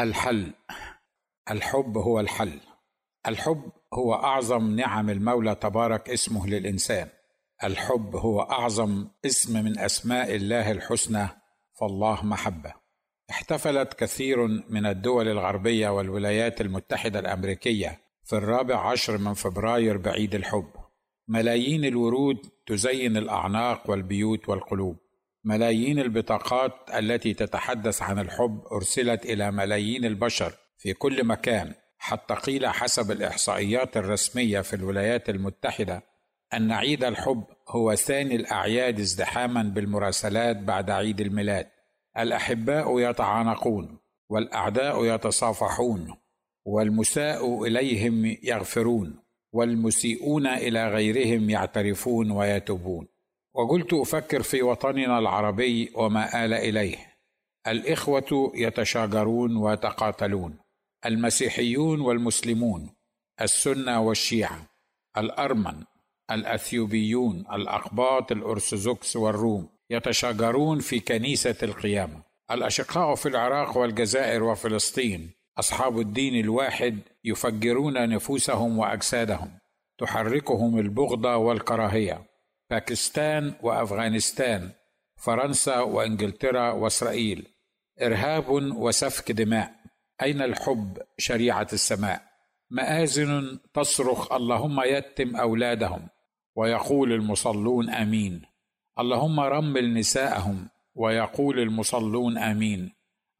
الحل. الحب هو الحل. الحب هو أعظم نعم المولى تبارك اسمه للإنسان. الحب هو أعظم اسم من أسماء الله الحسنى فالله محبة. احتفلت كثير من الدول الغربية والولايات المتحدة الأمريكية في الرابع عشر من فبراير بعيد الحب. ملايين الورود تزين الأعناق والبيوت والقلوب. ملايين البطاقات التي تتحدث عن الحب أرسلت إلى ملايين البشر في كل مكان. حتى قيل حسب الإحصائيات الرسمية في الولايات المتحدة أن عيد الحب هو ثاني الأعياد ازدحاما بالمراسلات بعد عيد الميلاد. الأحباء يتعانقون والأعداء يتصافحون والمساء إليهم يغفرون والمسيئون إلى غيرهم يعترفون ويتوبون. وقلت أفكر في وطننا العربي وما آل إليه. الإخوة يتشاجرون ويتقاتلون المسيحيون والمسلمون السنة والشيعة الأرمن الأثيوبيون الأقباط الأرثوذكس والروم يتشاجرون في كنيسة القيامة. الأشقاء في العراق والجزائر وفلسطين أصحاب الدين الواحد يفجرون نفوسهم وأجسادهم تحركهم البغضة والكراهية. باكستان وأفغانستان فرنسا وإنجلترا وإسرائيل. إرهاب وسفك دماء. أين الحب شريعة السماء؟ مآذن تصرخ اللهم يتم أولادهم. ويقول المصلون آمين. اللهم رمل نساءهم. ويقول المصلون آمين.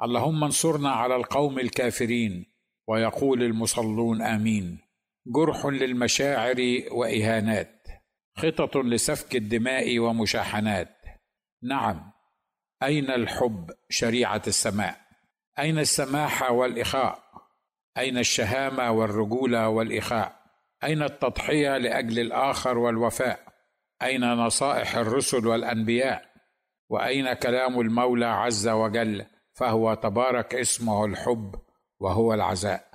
اللهم انصرنا على القوم الكافرين. ويقول المصلون آمين. جرح للمشاعر وإهانات. خطط لسفك الدماء ومشاحنات. نعم أين الحب شريعة السماء؟ أين السماحه والإخاء؟ أين الشهامة والرجوله والإخاء؟ أين التضحية لأجل الآخر والوفاء؟ أين نصائح الرسل والأنبياء؟ وأين كلام المولى عز وجل فهو تبارك اسمه الحب وهو العزاء؟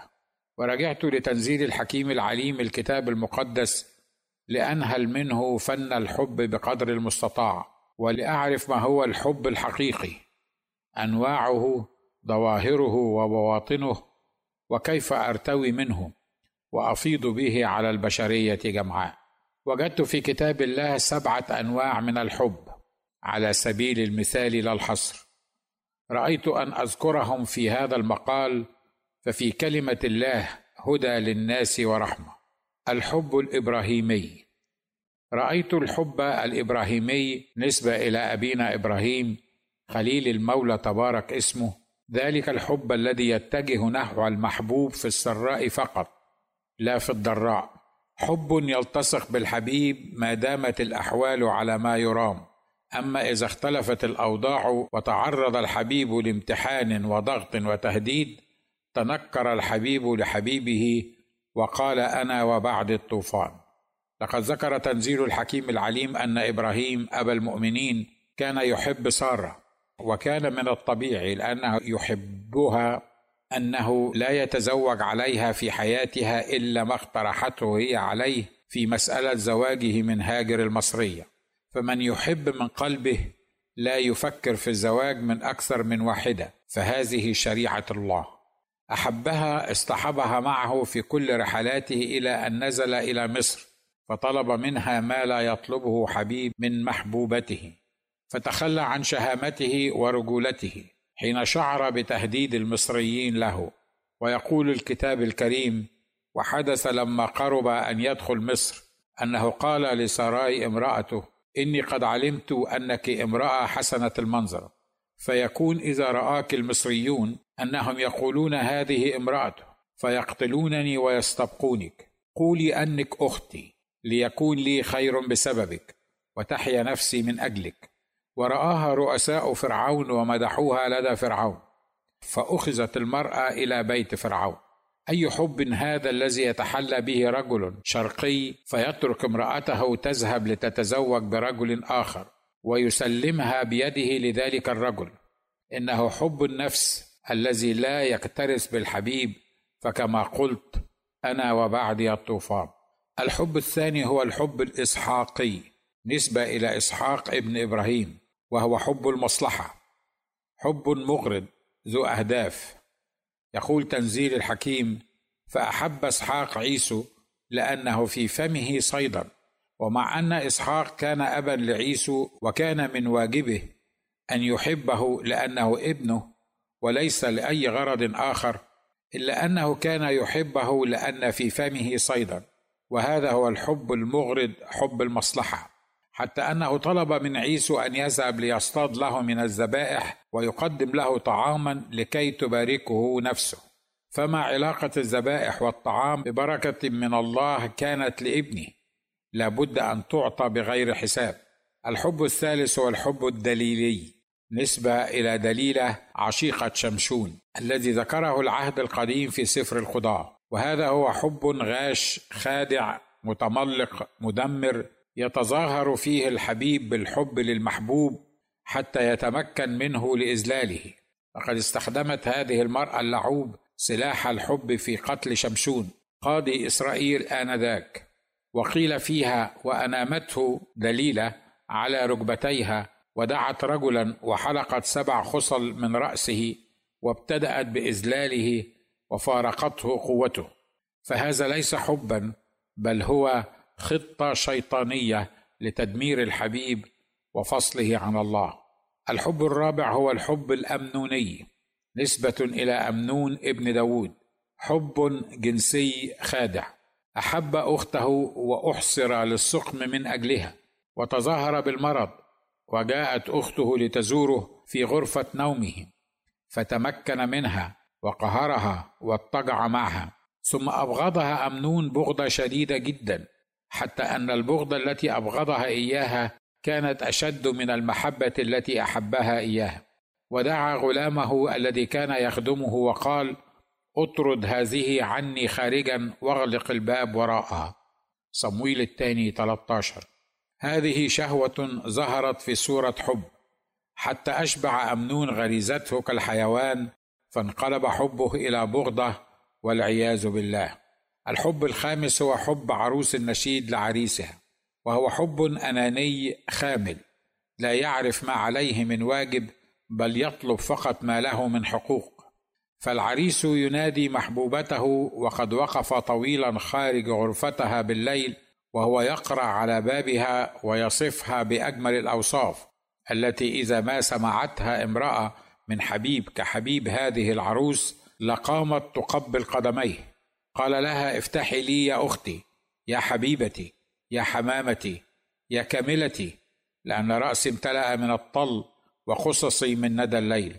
ورجعت لتنزيل الحكيم العليم الكتاب المقدس لانهل منه فن الحب بقدر المستطاع؟ ولأعرف ما هو الحب الحقيقي. أنواعه ظواهره وبواطنه وكيف أرتوي منه وأفيض به على البشرية جمعاء. وجدت في كتاب الله سبعة أنواع من الحب على سبيل المثال لا الحصر. رأيت أن أذكرهم في هذا المقال ففي كلمة الله هدى للناس ورحمة. الحب الإبراهيمي. رأيت الحب الإبراهيمي نسبة إلى أبينا إبراهيم خليل المولى تبارك اسمه. ذلك الحب الذي يتجه نحو المحبوب في السراء فقط لا في الضراء. حب يلتصق بالحبيب ما دامت الأحوال على ما يرام. أما إذا اختلفت الأوضاع وتعرض الحبيب لامتحان وضغط وتهديد تنكر الحبيب لحبيبه وقال أنا وبعد الطوفان. لقد ذكر تنزيل الحكيم العليم أن إبراهيم أبا المؤمنين كان يحب سارة وكان من الطبيعي لأنه يحبها أنه لا يتزوج عليها في حياتها إلا ما اقترحته هي عليه في مسألة زواجه من هاجر المصرية. فمن يحب من قلبه لا يفكر في الزواج من أكثر من واحدة فهذه شريعة الله. أحبها اصطحبها معه في كل رحلاته إلى أن نزل إلى مصر فطلب منها ما لا يطلبه حبيب من محبوبته فتخلى عن شهامته ورجولته حين شعر بتهديد المصريين له ويقول الكتاب الكريم وحدث لما قرب أن يدخل مصر أنه قال لسراي امرأته إني قد علمت أنك امرأة حسنة المنظر فيكون إذا رآك المصريون أنهم يقولون هذه امراته فيقتلونني ويستبقونك. قولي أنك أختي ليكون لي خير بسببك وتحيا نفسي من أجلك. ورآها رؤساء فرعون ومدحوها لدى فرعون. فأخذت المرأة إلى بيت فرعون. أي حب هذا الذي يتحلى به رجل شرقي فيترك امرأته تذهب لتتزوج برجل آخر. ويسلمها بيده لذلك الرجل. إنه حب النفس الذي لا يكترث بالحبيب فكما قلت أنا وبعدي الطوفان. الحب الثاني هو الحب الإسحاقي نسبة إلى إسحاق ابن إبراهيم وهو حب المصلحة حب مغرض ذو أهداف. يقول تنزيل الحكيم فأحب إسحاق عيسو لأنه في فمه صيدا. ومع أن إسحاق كان أبا لعيسو وكان من واجبه أن يحبه لأنه ابنه وليس لأي غرض آخر إلا أنه كان يحبه لأن في فمه صيدا وهذا هو الحب المغرض حب المصلحة. حتى أنه طلب من عيسو أن يذهب ليصطاد له من الذبائح ويقدم له طعاما لكي تباركه نفسه. فما علاقة الذبائح والطعام ببركة من الله كانت لابنه. لابد أن تعطى بغير حساب. الحب الثالث هو الحب الدليلي. نسبة إلى دليلة عشيقة شمشون الذي ذكره العهد القديم في سفر الخضاع وهذا هو حب غاش خادع متملق مدمر يتظاهر فيه الحبيب بالحب للمحبوب حتى يتمكن منه لاذلاله لقد استخدمت هذه المرأة اللعوب سلاح الحب في قتل شمشون. قاضي إسرائيل آنذاك. وقيل فيها وأنامته دليلة على ركبتيها ودعت رجلا وحلقت سبع خصل من رأسه وابتدأت بإذلاله وفارقته قوته. فهذا ليس حبا بل هو خطة شيطانية لتدمير الحبيب وفصله عن الله. الحب الرابع هو الحب الأمنوني نسبة إلى أمنون ابن داود حب جنسي خادع. أحب أخته وأحصر للسقم من أجلها وتظاهر بالمرض وجاءت أخته لتزوره في غرفة نومه فتمكن منها وقهرها واضطجع معها ثم أبغضها أمنون بغضة شديدة جدا حتى أن البغضة التي أبغضها إياها كانت أشد من المحبة التي أحبها إياها. ودعا غلامه الذي كان يخدمه وقال اطرد هذه عني خارجا واغلق الباب وراءها. صمويل الثاني 13 هذه شهوة ظهرت في صورة حب. حتى أشبع أمنون غريزته كالحيوان فانقلب حبه إلى بغضة والعياذ بالله. الحب الخامس هو حب عروس النشيد لعريسها وهو حب أناني خامل. لا يعرف ما عليه من واجب بل يطلب فقط ما له من حقوق. فالعريس ينادي محبوبته وقد وقف طويلا خارج غرفتها بالليل وهو يقرأ على بابها ويصفها بأجمل الأوصاف التي إذا ما سمعتها امرأة من حبيب كحبيب هذه العروس لقامت تقبل قدميه. قال لها افتحي لي يا أختي يا حبيبتي يا حمامتي يا كاملتي لأن رأسي امتلأ من الطل وخصصي من ندى الليل.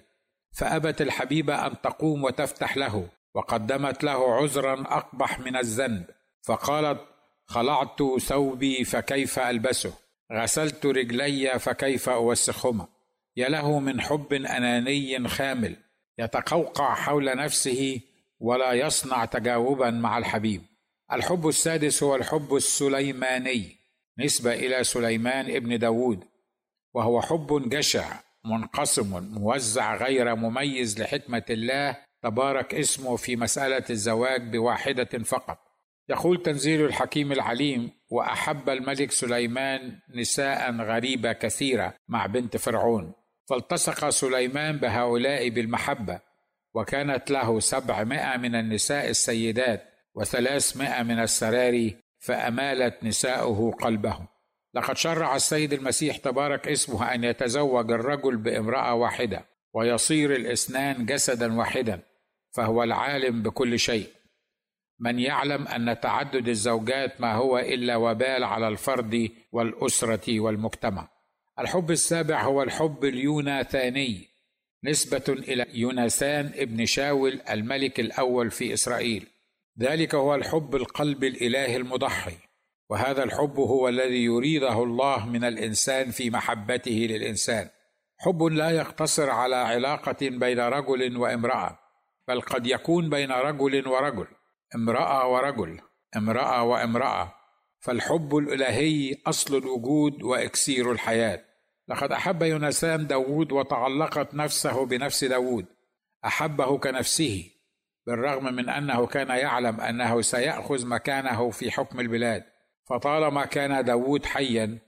فأبت الحبيبه أن تقوم وتفتح له وقدمت له عذرا أقبح من الذنب. فقالت خلعت ثوبي فكيف ألبسه؟ غسلت رجلي فكيف أوسخهما؟ يا له من حب أناني خامل يتقوقع حول نفسه ولا يصنع تجاوبا مع الحبيب. الحب السادس هو الحب السليماني نسبة إلى سليمان ابن داود وهو حب جشع. منقسم موزع غير مميز لحكمة الله تبارك اسمه في مسألة الزواج بواحدة فقط. يقول تنزيل الحكيم العليم وأحب الملك سليمان نساء غريبة كثيرة مع بنت فرعون. فالتصق سليمان بهؤلاء بالمحبة وكانت له سبعمائة من النساء السيدات وثلاثمائة من السراري فأمالت نساؤه قلبه لقد شرع السيد المسيح تبارك اسمه أن يتزوج الرجل بامرأة واحدة ويصير الاثنان جسدا واحدا فهو العالم بكل شيء. من يعلم أن تعدد الزوجات ما هو إلا وبال على الفرد والأسرة والمجتمع. الحب السابع هو الحب اليوناثاني نسبة إلى يونسان ابن شاول الملك الأول في إسرائيل. ذلك هو الحب القلب الإلهي المضحي. وهذا الحب هو الذي يريده الله من الإنسان في محبته للإنسان. حب لا يقتصر على علاقة بين رجل وامرأة بل قد يكون بين رجل ورجل امرأة ورجل امرأة وامرأة. فالحب الإلهي أصل الوجود وإكسير الحياة. لقد أحب يونسان داود وتعلقت نفسه بنفس داود أحبه كنفسه بالرغم من أنه كان يعلم أنه سيأخذ مكانه في حكم البلاد. فطالما كان داود حيا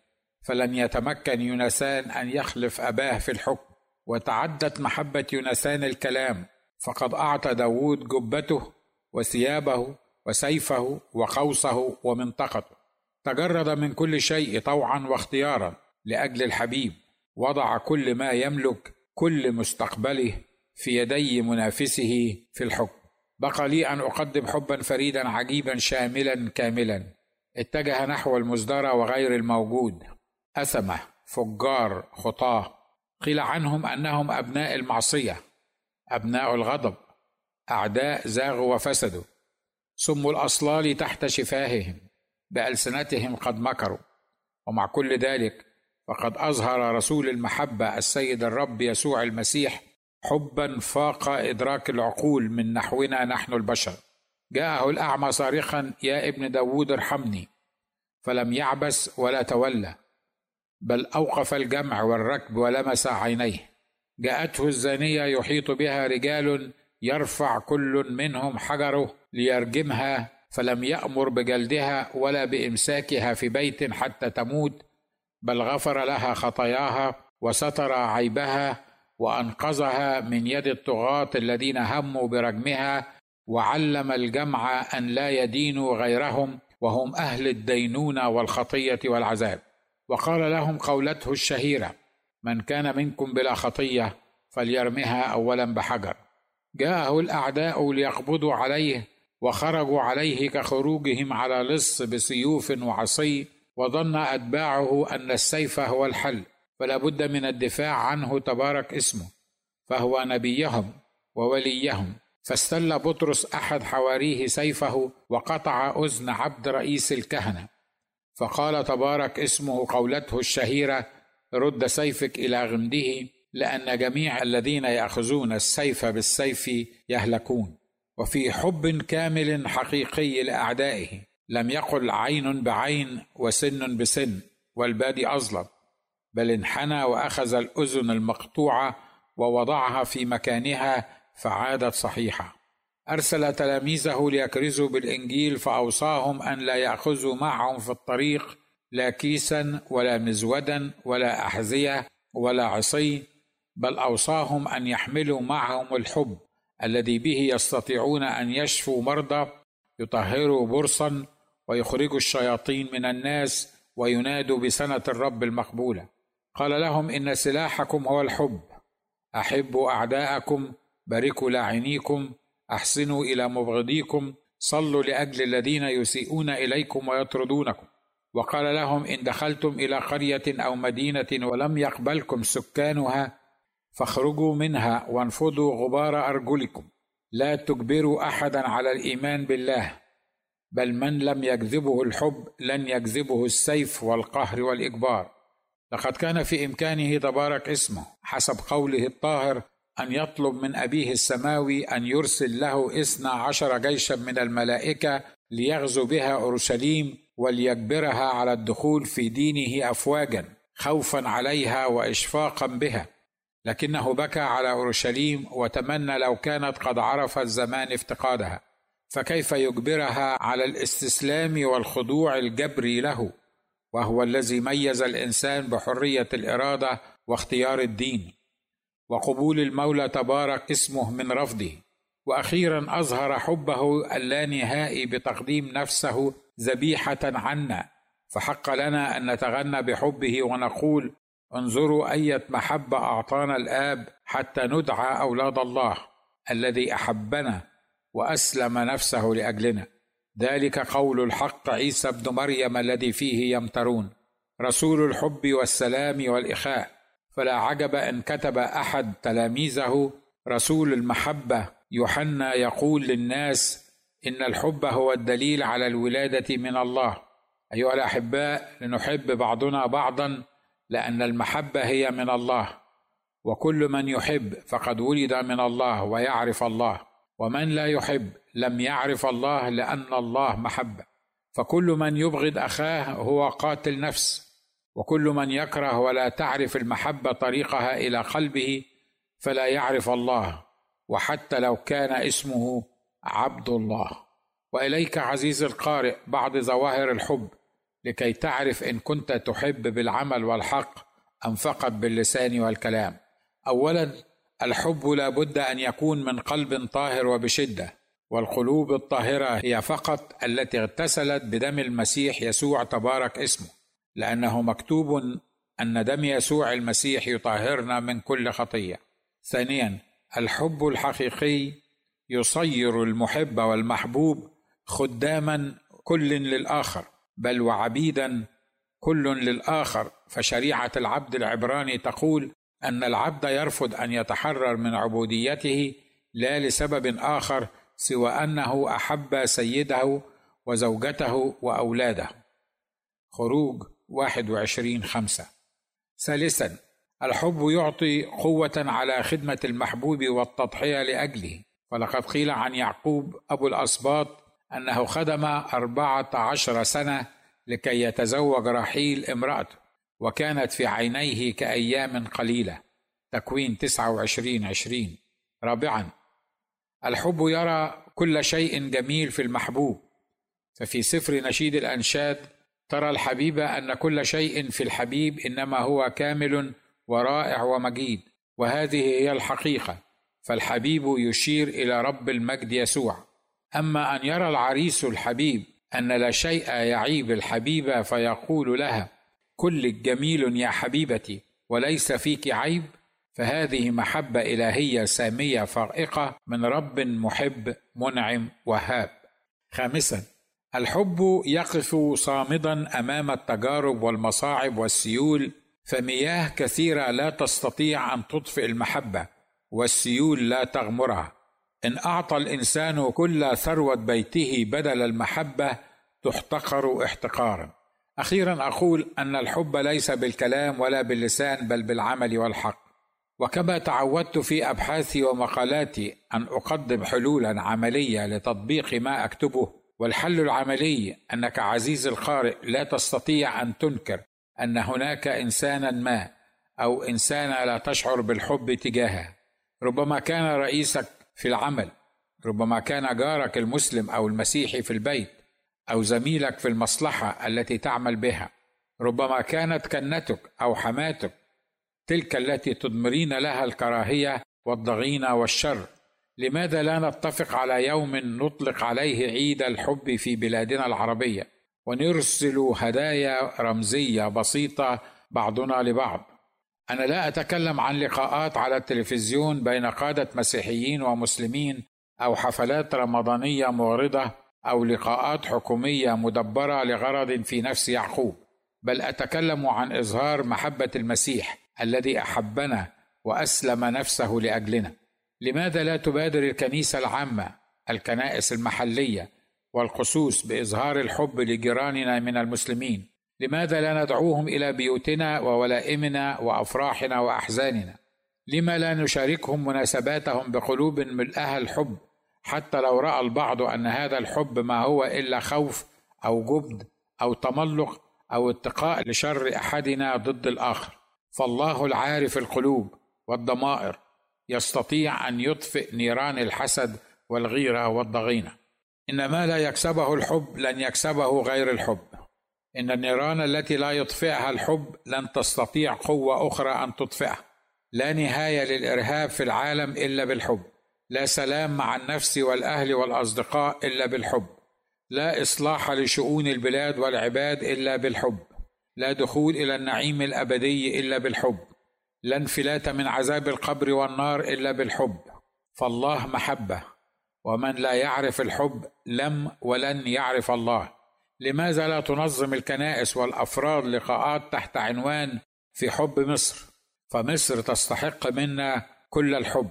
فلن يتمكن يونسان أن يخلف أباه في الحكم وتعدت محبة يونسان الكلام فقد أعطى داود جبته وثيابه وسيفه وقوسه ومنطقته. تجرد من كل شيء طوعا واختيارا لأجل الحبيب وضع كل ما يملك كل مستقبله في يدي منافسه في الحكم. بقى لي أن أقدم حبا فريدا عجيبا شاملا كاملا. اتجه نحو المزدرى وغير الموجود. اثمه فجار خطاة. قيل عنهم أنهم أبناء المعصية أبناء الغضب. أعداء زاغوا وفسدوا. سموا الأصلال تحت شفاههم بألسنتهم قد مكروا. ومع كل ذلك فقد أظهر رسول المحبة السيد الرب يسوع المسيح حبا فاق إدراك العقول من نحونا نحن البشر. جاءه الأعمى صارخا يا ابن داود ارحمني. فلم يعبس ولا تولى بل أوقف الجمع والركب ولمس عينيه. جاءته الزانية يحيط بها رجال يرفع كل منهم حجره ليرجمها فلم يأمر بجلدها ولا بإمساكها في بيت حتى تموت بل غفر لها خطاياها وستر عيبها وأنقذها من يد الطغاة الذين هموا برجمها وعلم الجمع أن لا يدينوا غيرهم وهم أهل الدينونة والخطية والعذاب. وقال لهم قولته الشهيرة من كان منكم بلا خطية فليرمها اولا بحجر. جاءه الأعداء ليقبضوا عليه وخرجوا عليه كخروجهم على لص بسيوف وعصي وظن أتباعه أن السيف هو الحل فلا بد من الدفاع عنه تبارك اسمه فهو نبيهم ووليهم. فاستل بطرس أحد حواريه سيفه وقطع أذن عبد رئيس الكهنة. فقال تبارك اسمه قولته الشهيرة رد سيفك إلى غمده لأن جميع الذين يأخذون السيف بالسيف يهلكون. وفي حب كامل حقيقي لأعدائه لم يقل عين بعين وسن بسن والبادي أظلم. بل انحنى وأخذ الأذن المقطوعة ووضعها في مكانها فعادت صحيحة. أرسل تلاميذه ليكرزوا بالإنجيل فأوصاهم أن لا يأخذوا معهم في الطريق لا كيسا ولا مزودا ولا أحذية ولا عصي بل أوصاهم أن يحملوا معهم الحب الذي به يستطيعون أن يشفوا مرضى يطهروا برصا ويخرجوا الشياطين من الناس وينادوا بسنة الرب المقبولة. قال لهم إن سلاحكم هو الحب. أحبوا أعداءكم باركوا لاعنيكم أحسنوا إلى مبغضيكم صلوا لأجل الذين يسيئون إليكم ويطردونكم. وقال لهم إن دخلتم إلى قرية أو مدينة ولم يقبلكم سكانها فاخرجوا منها وانفضوا غبار أرجلكم. لا تجبروا أحدا على الإيمان بالله بل من لم يجذبه الحب لن يجذبه السيف والقهر والإجبار. لقد كان في إمكانه تبارك اسمه حسب قوله الطاهر أن يطلب من أبيه السماوي أن يرسل له إثنى عشر جيشا من الملائكة ليغزو بها أورشليم وليجبرها على الدخول في دينه أفواجا خوفا عليها وإشفاقا بها. لكنه بكى على أورشليم وتمنى لو كانت قد عرفت زمان افتقادها. فكيف يجبرها على الاستسلام والخضوع الجبري له؟ وهو الذي ميز الإنسان بحرية الإرادة واختيار الدين. وقبول المولى تبارك اسمه من رفضه. وأخيرا أظهر حبه اللانهائي بتقديم نفسه ذبيحة عنا. فحق لنا أن نتغنى بحبه ونقول انظروا أية محبة أعطانا الآب حتى ندعى أولاد الله الذي أحبنا وأسلم نفسه لأجلنا. ذلك قول الحق عيسى ابن مريم الذي فيه يمترون. رسول الحب والسلام والإخاء. فلا عجب أن كتب أحد تلاميذه رسول المحبة. يوحنا يقول للناس إن الحب هو الدليل على الولادة من الله. أيها الأحباء لنحب بعضنا بعضا لأن المحبة هي من الله. وكل من يحب فقد ولد من الله ويعرف الله. ومن لا يحب لم يعرف الله لأن الله محبة. فكل من يبغض أخاه هو قاتل نفس. وكل من يكره ولا تعرف المحبة طريقها إلى قلبه فلا يعرف الله وحتى لو كان اسمه عبد الله. وإليك عزيزي القارئ بعض ظواهر الحب لكي تعرف إن كنت تحب بالعمل والحق أم فقط باللسان والكلام. اولا الحب لا بد أن يكون من قلب طاهر وبشدة والقلوب الطاهرة هي فقط التي اغتسلت بدم المسيح يسوع تبارك اسمه. لأنه مكتوب أن دم يسوع المسيح يطهرنا من كل خطية. ثانيا الحب الحقيقي يصير المحب والمحبوب خداما كل للآخر بل وعبيدا كل للآخر. فشريعة العبد العبراني تقول أن العبد يرفض أن يتحرر من عبوديته لا لسبب آخر سوى أنه أحب سيده وزوجته وأولاده. خروج 21 خمسة. ثالثا الحب يعطي قوة على خدمة المحبوب والتضحية لأجله. ولقد قيل عن يعقوب أبو الأسباط أنه خدم أربعة عشر سنة لكي يتزوج رحيل امرأته وكانت في عينيه كأيام قليلة. تكوين 29 20 رابعا الحب يرى كل شيء جميل في المحبوب. ففي سفر نشيد الأنشاد ترى الحبيبة أن كل شيء في الحبيب إنما هو كامل ورائع ومجيد وهذه هي الحقيقة. فالحبيب يشير إلى رب المجد يسوع. أما أن يرى العريس الحبيب أن لا شيء يعيب الحبيبة فيقول لها كلك جميل يا حبيبتي وليس فيك عيب؟ فهذه محبة إلهية سامية فائقة من رب محب منعم وهاب. خامسا الحب يقف صامدا أمام التجارب والمصاعب والسيول فمياه كثيرة لا تستطيع أن تطفئ المحبة والسيول لا تغمرها. إن أعطى الإنسان كل ثروة بيته بدل المحبة تحتقر احتقارا. أخيرا أقول أن الحب ليس بالكلام ولا باللسان بل بالعمل والحق. وكما تعودت في أبحاثي ومقالاتي أن أقدم حلولا عملية لتطبيق ما أكتبه والحل العملي أنك عزيزي القارئ لا تستطيع أن تنكر أن هناك إنسانا ما أو انسانه لا تشعر بالحب تجاهه. ربما كان رئيسك في العمل ربما كان جارك المسلم أو المسيحي في البيت أو زميلك في المصلحة التي تعمل بها. ربما كانت كنتك أو حماتك تلك التي تضمرين لها الكراهية والضغينة والشر. لماذا لا نتفق على يوم نطلق عليه عيد الحب في بلادنا العربية ونرسل هدايا رمزية بسيطة بعضنا لبعض؟ أنا لا أتكلم عن لقاءات على التلفزيون بين قادة مسيحيين ومسلمين أو حفلات رمضانية مغرضه أو لقاءات حكومية مدبرة لغرض في نفس يعقوب بل أتكلم عن إظهار محبة المسيح الذي أحبنا وأسلم نفسه لأجلنا. لماذا لا تبادر الكنيسة العامة الكنائس المحلية والخصوص بإظهار الحب لجيراننا من المسلمين؟ لماذا لا ندعوهم إلى بيوتنا وولائمنا وأفراحنا وأحزاننا؟ لما لا نشاركهم مناسباتهم بقلوب ملئها الحب حتى لو رأى البعض أن هذا الحب ما هو إلا خوف أو جبن أو تملق أو اتقاء لشر أحدنا ضد الآخر. فالله العارف القلوب والضمائر يستطيع أن يطفئ نيران الحسد والغيرة والضغينة. إن ما لا يكسبه الحب لن يكسبه غير الحب. إن النيران التي لا يطفئها الحب لن تستطيع قوة أخرى أن تطفئها لا نهاية للإرهاب في العالم إلا بالحب. لا سلام مع النفس والأهل والأصدقاء إلا بالحب. لا إصلاح لشؤون البلاد والعباد إلا بالحب. لا دخول إلى النعيم الأبدي إلا بالحب. لا انفلات من عذاب القبر والنار إلا بالحب. فالله محبة. ومن لا يعرف الحب لم ولن يعرف الله. لماذا لا تنظم الكنائس والأفراد لقاءات تحت عنوان في حب مصر؟ فمصر تستحق منا كل الحب.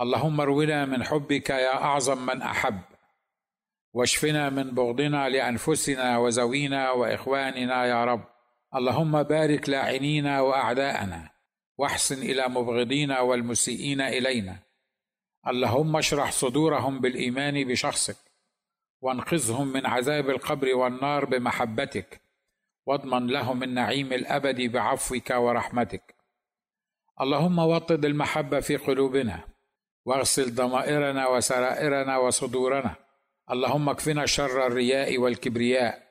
اللهم ارونا من حبك يا أعظم من أحب. واشفنا من بغضنا لأنفسنا وزوينا وإخواننا يا رب. اللهم بارك لاعنينا وأعداءنا. واحسن إلى مبغضينا والمسيئين إلينا. اللهم اشرح صدورهم بالإيمان بشخصك وانقذهم من عذاب القبر والنار بمحبتك واضمن لهم النعيم الابدي بعفوك ورحمتك. اللهم وطد المحبة في قلوبنا واغسل ضمائرنا وسرائرنا وصدورنا. اللهم اكفنا شر الرياء والكبرياء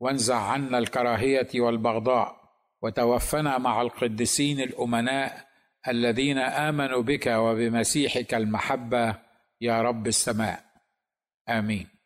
وانزع عنا الكراهية والبغضاء. وتوفنا مع القديسين الأمناء الذين آمنوا بك وبمسيحك المحبة يا رب السماء. آمين.